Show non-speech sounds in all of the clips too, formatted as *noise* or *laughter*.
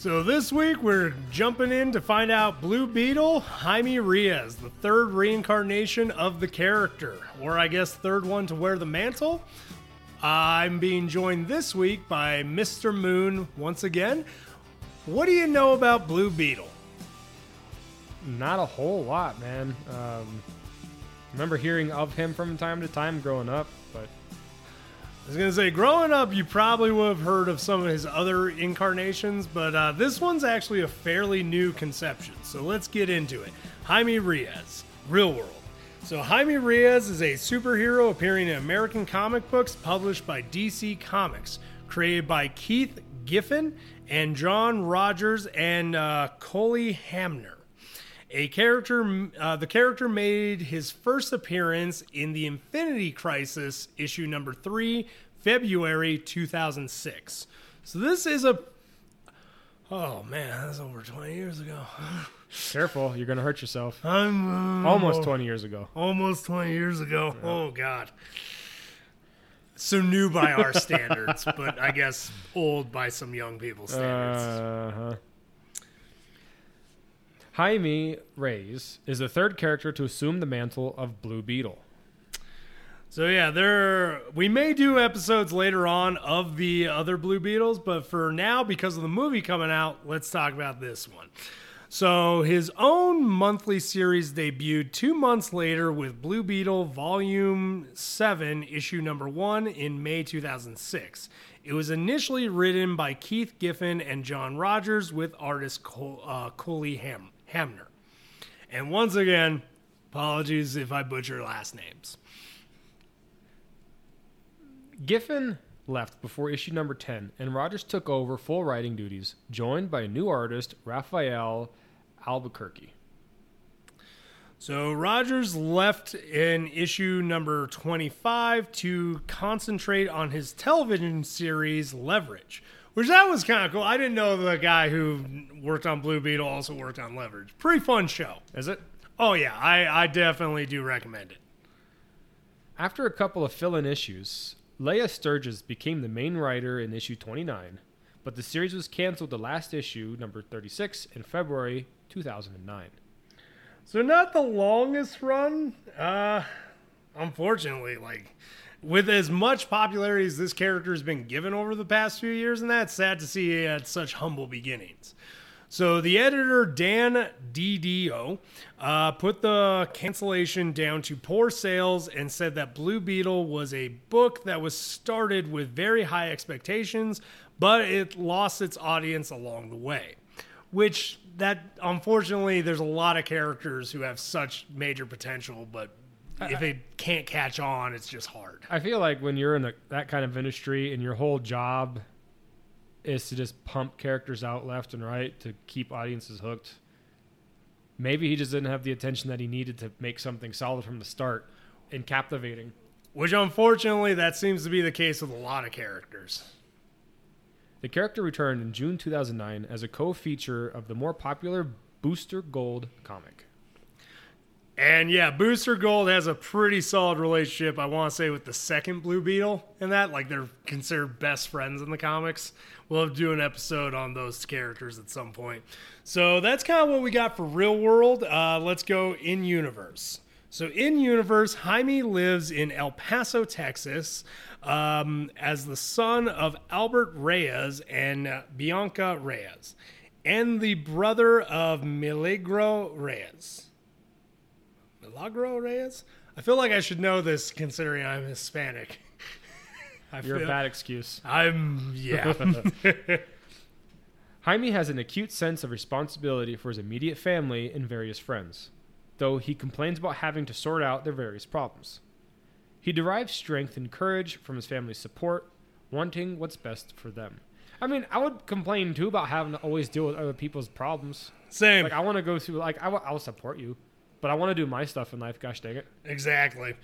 So this week we're jumping in to find out Blue Beetle, Jaime Reyes, the third reincarnation of the character, or I guess third one to wear the mantle. I'm being joined this week by Mr. Moon once again. What do you know about Blue Beetle? Not a whole lot, man. Um, remember hearing of him from time to time growing up, was gonna say, growing up, you probably would have heard of some of his other incarnations, but uh, this one's actually a fairly new conception. So let's get into it. Jaime Reyes, Real World. So Jaime Reyes is a superhero appearing in American comic books published by DC Comics, created by Keith Giffen and John Rogers and uh, Cully Hamner. A character, uh, the character made his first appearance in the Infinite Crisis issue number three, February 2006. So this is a, oh man, that's over 20 years ago. *laughs* careful, you're gonna hurt yourself. I'm uh, Almost 20 years ago. almost 20 years ago. Oh god. So new by our *laughs* standards, but I guess old by some young people's standards. Uh huh. Jaime Reyes is the third character to assume the mantle of Blue Beetle. So yeah, there we may do episodes later on of the other Blue Beetles, but for now, because of the movie coming out, let's talk about this one. So his own monthly series debuted two months later with Blue Beetle Volume 7, issue number 1 in May 2006. It was initially written by Keith Giffen and John Rogers with artist uh, Cully Ham- Hamner. And once again, apologies if I butcher last names. Giffen left before issue number 10, and Rogers took over full writing duties, joined by new artist, Rafael Albuquerque. So Rogers left in issue number 25 to concentrate on his television series Leverage, which that was kind of cool. I didn't know the guy who worked on Blue Beetle also worked on Leverage. Pretty fun show. Is it? Oh yeah, I, I definitely do recommend it. After a couple of fill in issues, Leah Sturgis became the main writer in issue 29, but the series was canceled the last issue, number 36, in February 2009. So not the longest run. Uh unfortunately, like with as much popularity as this character has been given over the past few years, and that's sad to see he had such humble beginnings. So the editor Dan DiDio uh, put the cancellation down to poor sales and said that Blue Beetle was a book that was started with very high expectations, but it lost its audience along the way. Which that unfortunately, there's a lot of characters who have such major potential, but if it can't catch on, it's just hard. I feel like when you're in the, that kind of industry and your whole job is to just pump characters out left and right to keep audiences hooked, maybe he just didn't have the attention that he needed to make something solid from the start and captivating. Which unfortunately, that seems to be the case with a lot of characters. The character returned in June 2009 as a co feature of the more popular Booster Gold comic. And yeah, Booster Gold has a pretty solid relationship, I want to say, with the second Blue Beetle in that. Like, they're considered best friends in the comics. We'll do an episode on those characters at some point. So that's kind of what we got for Real World. Uh, let's go in universe. So, in universe, Jaime lives in El Paso, Texas, um, as the son of Albert Reyes and uh, Bianca Reyes, and the brother of Milagro Reyes. Milagro Reyes? I feel like I should know this considering I'm Hispanic. *laughs* I You're a feel- bad excuse. I'm, yeah. *laughs* Jaime has an acute sense of responsibility for his immediate family and various friends, though he complains about having to sort out their various problems. He derives strength and courage from his family's support, wanting what's best for them. I mean, I would complain too about having to always deal with other people's problems. Same. Like, I want to go through, like, I will I'll support you, but I want to do my stuff in life. Gosh dang it. Exactly.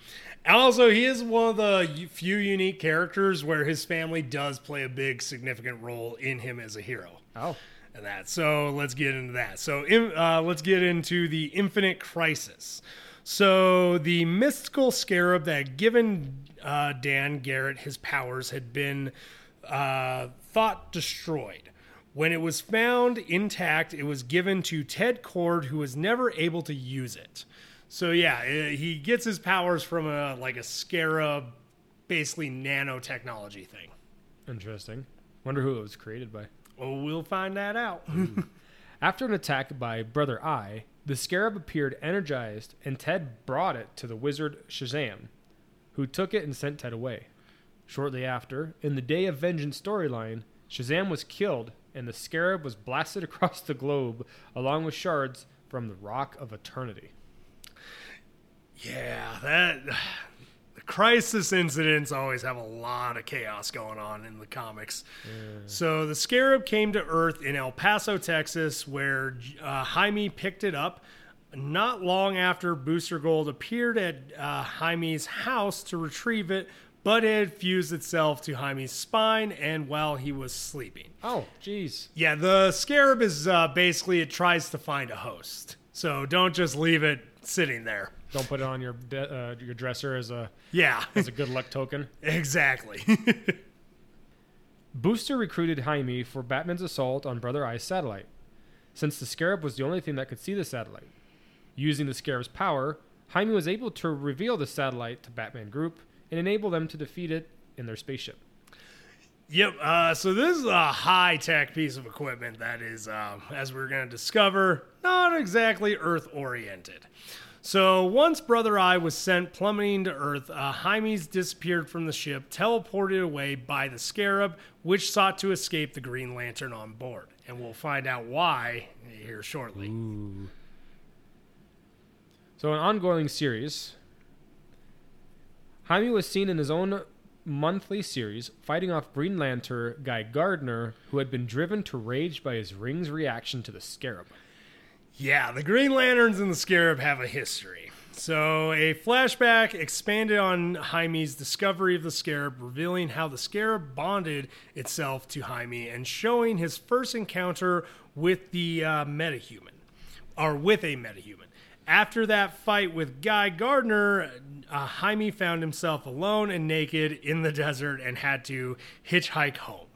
And also, he is one of the few unique characters where his family does play a big, significant role in him as a hero. Oh. And that. So let's get into that. So uh, let's get into the Infinite Crisis. So the mystical scarab that had given uh, Dan Garrett his powers had been uh, thought destroyed. When it was found intact, it was given to Ted Kord, who was never able to use it. So yeah, eh, he gets his powers from a like a scarab, basically nanotechnology thing. Interesting. Wonder who it was created by. Well, we'll find that out. After an attack by Brother Eye, the scarab appeared energized, and Ted brought it to the wizard Shazam, who took it and sent Ted away. Shortly after, in the Day of Vengeance storyline, Shazam was killed, and the scarab was blasted *laughs* across the globe along with shards from the Rock of Eternity. yeah, that *sighs* the crisis incidents always have a lot of chaos going on in the comics. So the scarab came to Earth in El Paso, Texas, where uh, Jaime picked it up. Not long after Booster Gold appeared at uh, Jaime's house to retrieve it, but it fused itself to Jaime's spine and while he was sleeping. Oh, jeez. Yeah, the scarab is uh, basically it tries to find a host. So don't just leave it sitting there. Don't put it on your de- uh, your dresser as a Yeah, as a good luck token. *laughs* exactly. *laughs* Booster recruited Jaime for Batman's assault on Brother Eye's satellite, since the Scarab was the only thing that could see the satellite. Using the Scarab's power, Jaime was able to reveal the satellite to Batman Group and enable them to defeat it in their spaceship. Yep. Uh, so this is a high tech piece of equipment that is, um, as we're going to discover, not exactly Earth oriented. So once Brother Eye was sent plummeting to Earth, uh, Jaime's disappeared from the ship, teleported away by the Scarab, which sought to escape the Green Lantern on board. And we'll find out why here shortly. So, an ongoing series. Jaime was seen in his own monthly series fighting off Green Lantern Guy Gardner, who had been driven to rage by his ring's reaction to the Scarab. Yeah, the Green Lanterns and the Scarab have a history. So, a flashback expanded on Jaime's discovery of the Scarab, revealing how the Scarab bonded itself to Jaime and showing his first encounter with the uh, metahuman, or with a metahuman. After that fight with Guy Gardner, uh, Jaime found himself alone and naked in the desert and had to hitchhike home.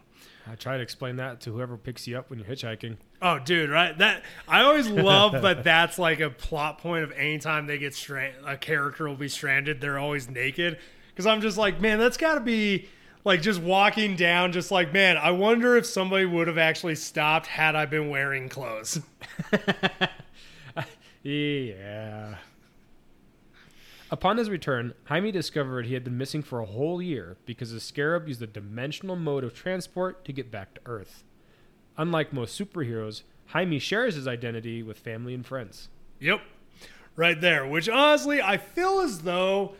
I try to explain that to whoever picks you up when you're hitchhiking. Oh, dude, right? That I always love that. *laughs* That's like a plot point of anytime they get strand, a character will be stranded. They're always naked because I'm just like, man, that's got to be like just walking down, just like, man, I wonder if somebody would have actually stopped had I been wearing clothes. *laughs* Yeah. Upon his return, Jaime discovered he had been missing for a whole year because the Scarab used a dimensional mode of transport to get back to Earth. Unlike most superheroes, Jaime shares his identity with family and friends. Yep, right there. Which honestly, I feel as though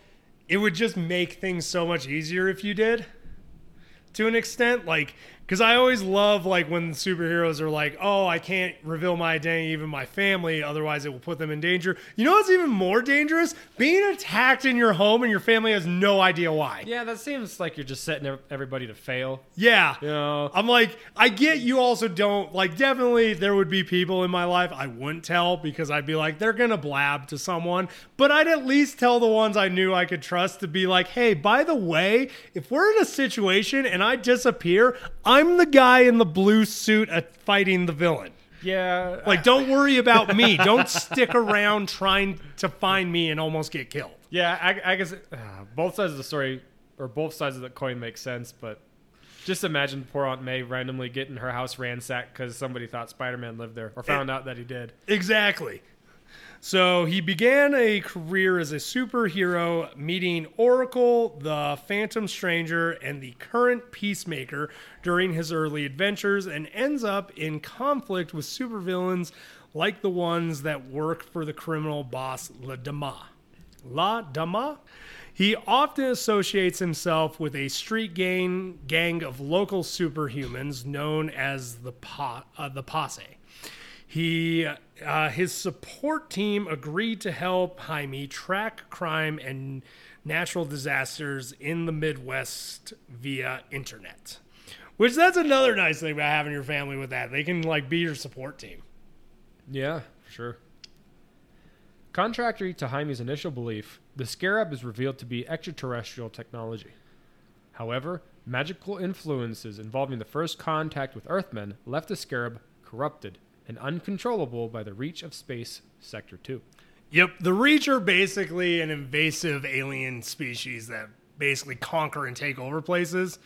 it would just make things so much easier if you did. To an extent, like, because I always love like when superheroes are like, "Oh, I can't reveal my identity, even my family, otherwise it will put them in danger." You know what's even more dangerous? Being attacked in your home and your family has no idea why. Yeah, that seems like you're just setting everybody to fail. Yeah. You know, I'm like, I get you also don't like definitely there would be people in my life I wouldn't tell because I'd be like, they're gonna blab to someone. But I'd at least tell the ones I knew I could trust to be like, hey, by the way, if we're in a situation and I disappear, I'm the guy in the blue suit at fighting the villain. yeah, Like, don't worry about me. *laughs* Don't stick around trying to find me and almost get killed. yeah. I, I guess uh, both sides of the story or both sides of the coin make sense, but just imagine poor Aunt May randomly getting her house ransacked because somebody thought Spider-Man lived there or found out that he did. Exactly. So he began a career as a superhero, meeting Oracle, the Phantom Stranger, and the current Peacemaker during his early adventures, and ends up in conflict with supervillains like the ones that work for the criminal boss La Dama. La Dama? He often associates himself with a street gang, gang of local superhumans known as the, po- uh, the Posse. He, uh, his support team agreed to help Jaime track crime and natural disasters in the Midwest via internet. Which that's another nice thing about having your family with that. They can like be your support team. Yeah, for sure. Contrary to Jaime's initial belief, the Scarab is revealed to be extraterrestrial technology. However, Magical influences involving the first contact with Earthmen left the Scarab corrupted and uncontrollable by the reach of space Sector 2. Yep, the Reach are basically an invasive alien species that basically conquer and take over places.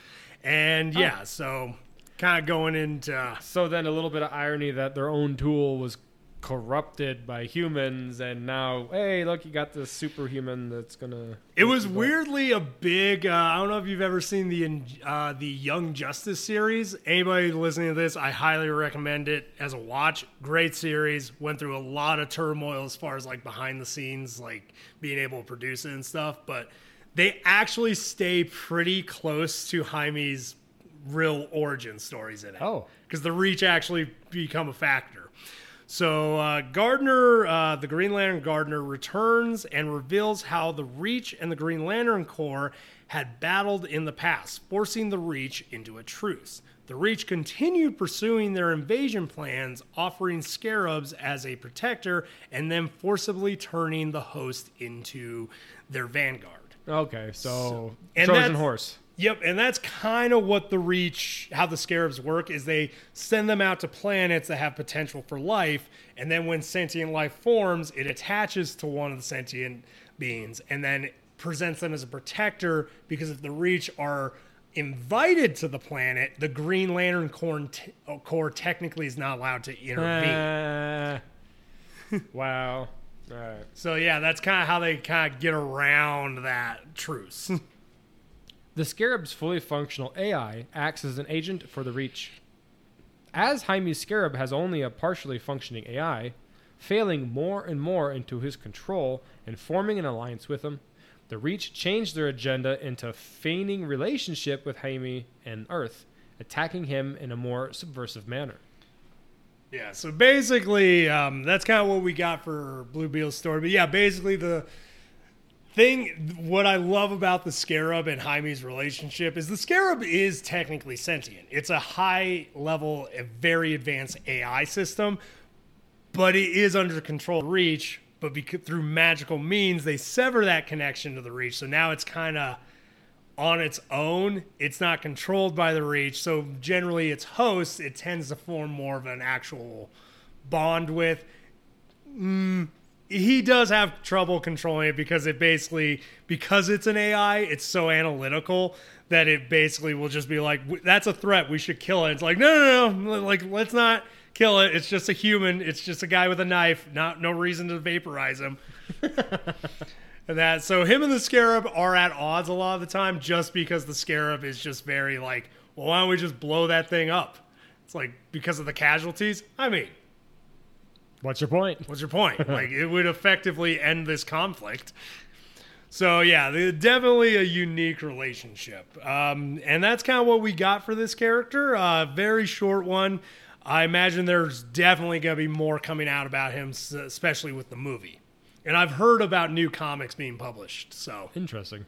And oh. yeah, so kind of going into So then a little bit of irony that their own tool was corrupted by humans and now hey look you got this superhuman that's gonna It was weirdly a big. Uh, I don't know if you've ever seen the uh, the Young Justice series. Anybody listening to this, I highly recommend it as a watch. Great series. Went through a lot of turmoil as far as like behind the scenes, like being able to produce it and stuff. But they actually stay pretty close to Jaime's real origin stories in it. Oh. because the Reach actually become a factor. So uh, Gardner, uh, the Green Lantern Gardner, returns and reveals how the Reach and the Green Lantern Corps had battled in the past, forcing the Reach into a truce. The Reach continued pursuing their invasion plans, offering scarabs as a protector, and then forcibly turning the host into their vanguard. Okay so, and trojan horse Yep, and that's kind of what the reach, how the scarabs work, is they send them out to planets that have potential for life, and then when sentient life forms, it attaches to one of the sentient beings, and then presents them as a protector. Because if the reach are invited to the planet, the Green Lantern Corps, t- uh, technically is not allowed to intervene. Uh, *laughs* wow all right so yeah, that's kind of how they kind of get around that truce. *laughs* The Scarab's fully functional AI acts as an agent for the Reach. As Jaime's Scarab has only a partially functioning AI, failing more and more into his control and forming an alliance with him, the Reach changed their agenda into feigning relationship with Jaime and Earth, attacking him in a more subversive manner. Yeah, so basically, um, that's kind of what we got for Blue story. But yeah, basically, the thing, what I love about the Scarab and Jaime's relationship is the Scarab is technically sentient. It's a high level, a very advanced AI system, but it is under control Reach. But because, through magical means, they sever that connection to the Reach. So now it's kind of on its own. It's not controlled by the Reach. So generally, its hosts, it tends to form more of an actual bond with. Mm, he does have trouble controlling it because it basically because it's an AI, it's so analytical that it basically will just be like, "That's a threat. We should kill it." It's like, no, no, no, like let's not kill it. It's just a human. It's just a guy with a knife. Not no reason to vaporize him. *laughs* And that. So him and the scarab are at odds a lot of the time just because the scarab is just very like well why don't we just blow that thing up? It's like because of the casualties? I mean What's your point? what's your point? *laughs* Like it would effectively end this conflict. So yeah definitely a unique relationship. Um, and that's kind of what we got for this character. Uh, very short one. I imagine there's definitely going to be more coming out about him especially with the movie and i've heard about new comics being published so Interesting.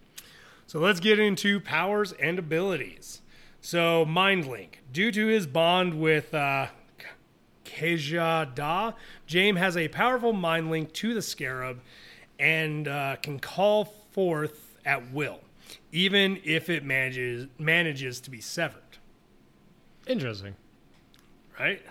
so let's get into powers and abilities. So Mind Link, due to his bond with uh, Khaji Da, James has a powerful mind link to the Scarab and uh, can call forth at will, even if it manages manages to be severed. Interesting. Right.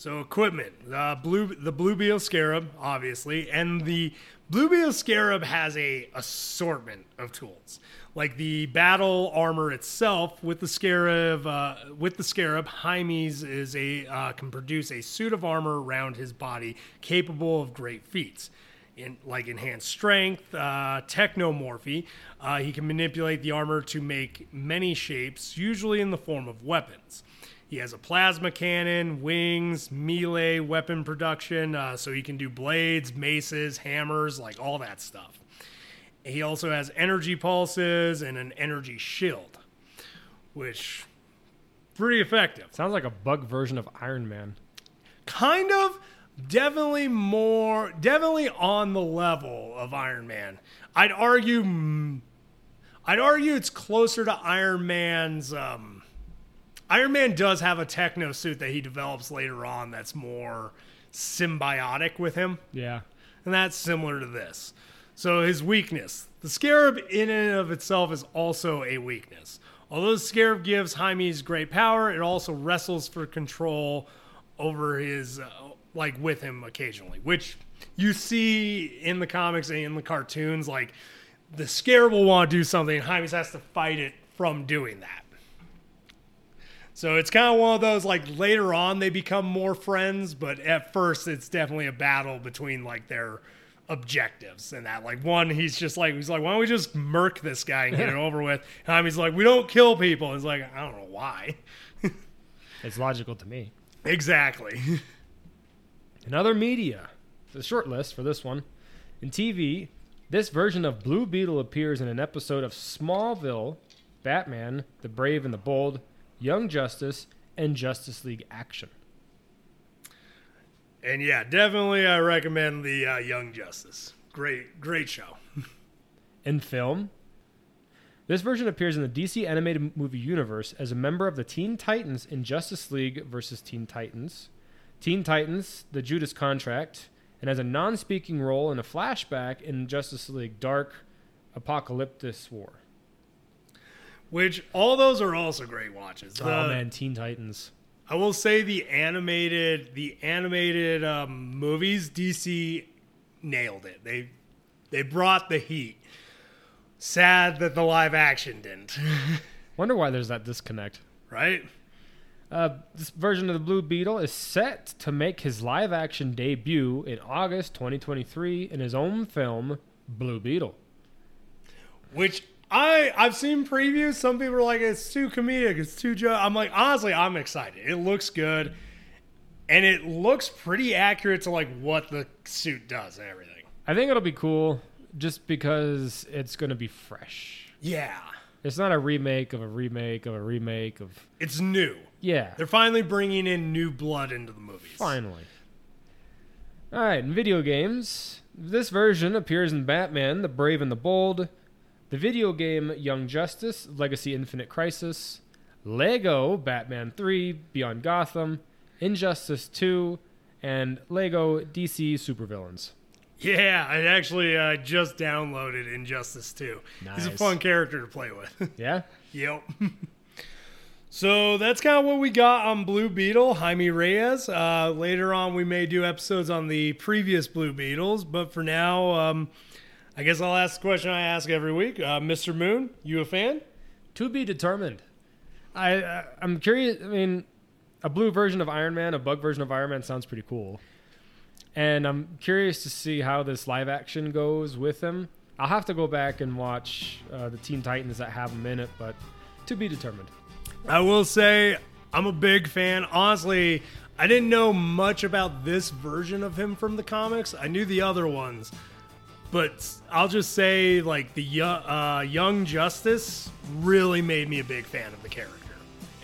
So equipment, the blue the Blue Beetle Scarab, obviously, and the Blue Beetle Scarab has a assortment of tools, like the battle armor itself. With the Scarab, uh, with the Scarab, Jaime's is a uh, can produce a suit of armor around his body capable of great feats. In, like enhanced strength, uh, technomorphy. Uh, he can manipulate the armor to make many shapes, usually in the form of weapons. He has a plasma cannon, wings, melee weapon production, uh, so he can do blades, maces, hammers, like all that stuff. He also has energy pulses and an energy shield, which pretty effective. Sounds like a bug version of Iron Man. Kind of, definitely more, definitely on the level of Iron Man. I'd argue, I'd argue it's closer to Iron Man's. Um, Iron Man does have a techno suit that he develops later on that's more symbiotic with him, Yeah. and that's similar to this. So his weakness, the scarab in and of itself is also a weakness. Although the scarab gives Jaime's great power, it also wrestles for control over his, uh, like, with him occasionally, which you see in the comics and in the cartoons. Like, the scarab will want to do something, and Jaime has to fight it from doing that. So it's kind of one of those like later on they become more friends, but at first it's definitely a battle between like their objectives and that like one he's just like he's like why don't we just murk this guy and get it *laughs* over with and he's like we don't kill people And he's like i don't know why *laughs* It's logical to me. exactly *laughs* In other media, the short list for this one. In TV, this version of Blue Beetle appears in an episode of Smallville, Batman, The Brave and the Bold, Young Justice, and Justice League Action. and yeah definitely i recommend the uh, young justice great great show *laughs* In film, this version appears in the DC animated movie universe as a member of the Teen Titans in Justice League versus Teen Titans, Teen Titans: The Judas Contract, and as a non-speaking role in a flashback in Justice League Dark Apokolips War. Which all those are also great watches oh man, Teen Titans. I will say the animated the animated um, movies DC nailed it. They they brought the heat. Sad that the live action didn't, *laughs* Wonder why there's that disconnect. right? Uh, this version of the Blue Beetle is set to make his live action debut in August 2023 in his own film, Blue Beetle. Which I I've seen previews. Some people are like it's too comedic, it's too jo-. I'm like honestly, I'm excited. It looks good, and it looks pretty accurate to like what the suit does and everything. I think it'll be cool just because it's going to be fresh. Yeah, It's not a remake of a remake of a remake of. it's new. Yeah, They're finally bringing in new blood into the movies. finally. All right, in video games, this version appears in Batman, The Brave and the Bold, the video game Young Justice, Legacy Infinite Crisis, Lego Batman 3, Beyond Gotham, Injustice 2, and Lego DC Supervillains. Yeah, I actually uh, just downloaded Injustice 2. He's a fun character to play with. *laughs* Yeah? yep. *laughs* so that's kind of what we got on Blue Beetle, Jaime Reyes. Uh, later on, we may do episodes on the previous Blue Beetles, but for now, um, I guess I'll ask the question I ask every week. Uh, Mr. Moon, you a fan? To be determined. I, I I'm curious. I mean, a blue version of Iron Man, a bug version of Iron Man sounds pretty cool, and I'm curious to see how this live action goes with him. I'll have to go back and watch uh, the Teen Titans that have him in it, but to be determined. I will say I'm a big fan. Honestly, I didn't know much about this version of him from the comics. I knew the other ones, but I'll just say like the uh, Young Justice really made me a big fan of the character.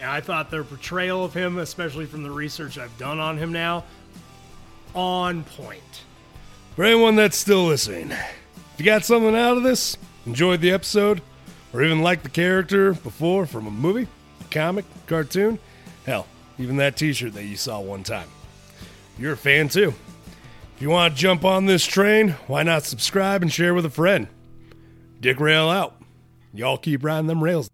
And I thought their portrayal of him, especially from the research I've done on him now, on point. For anyone that's still listening, if you got something out of this, enjoyed the episode, or even liked the character before from a movie, comic, cartoon, hell, even that t shirt that you saw one time, you're a fan too. If you want to jump on this train, why not subscribe and share with a friend? Dick Rail out. Y'all keep riding them rails.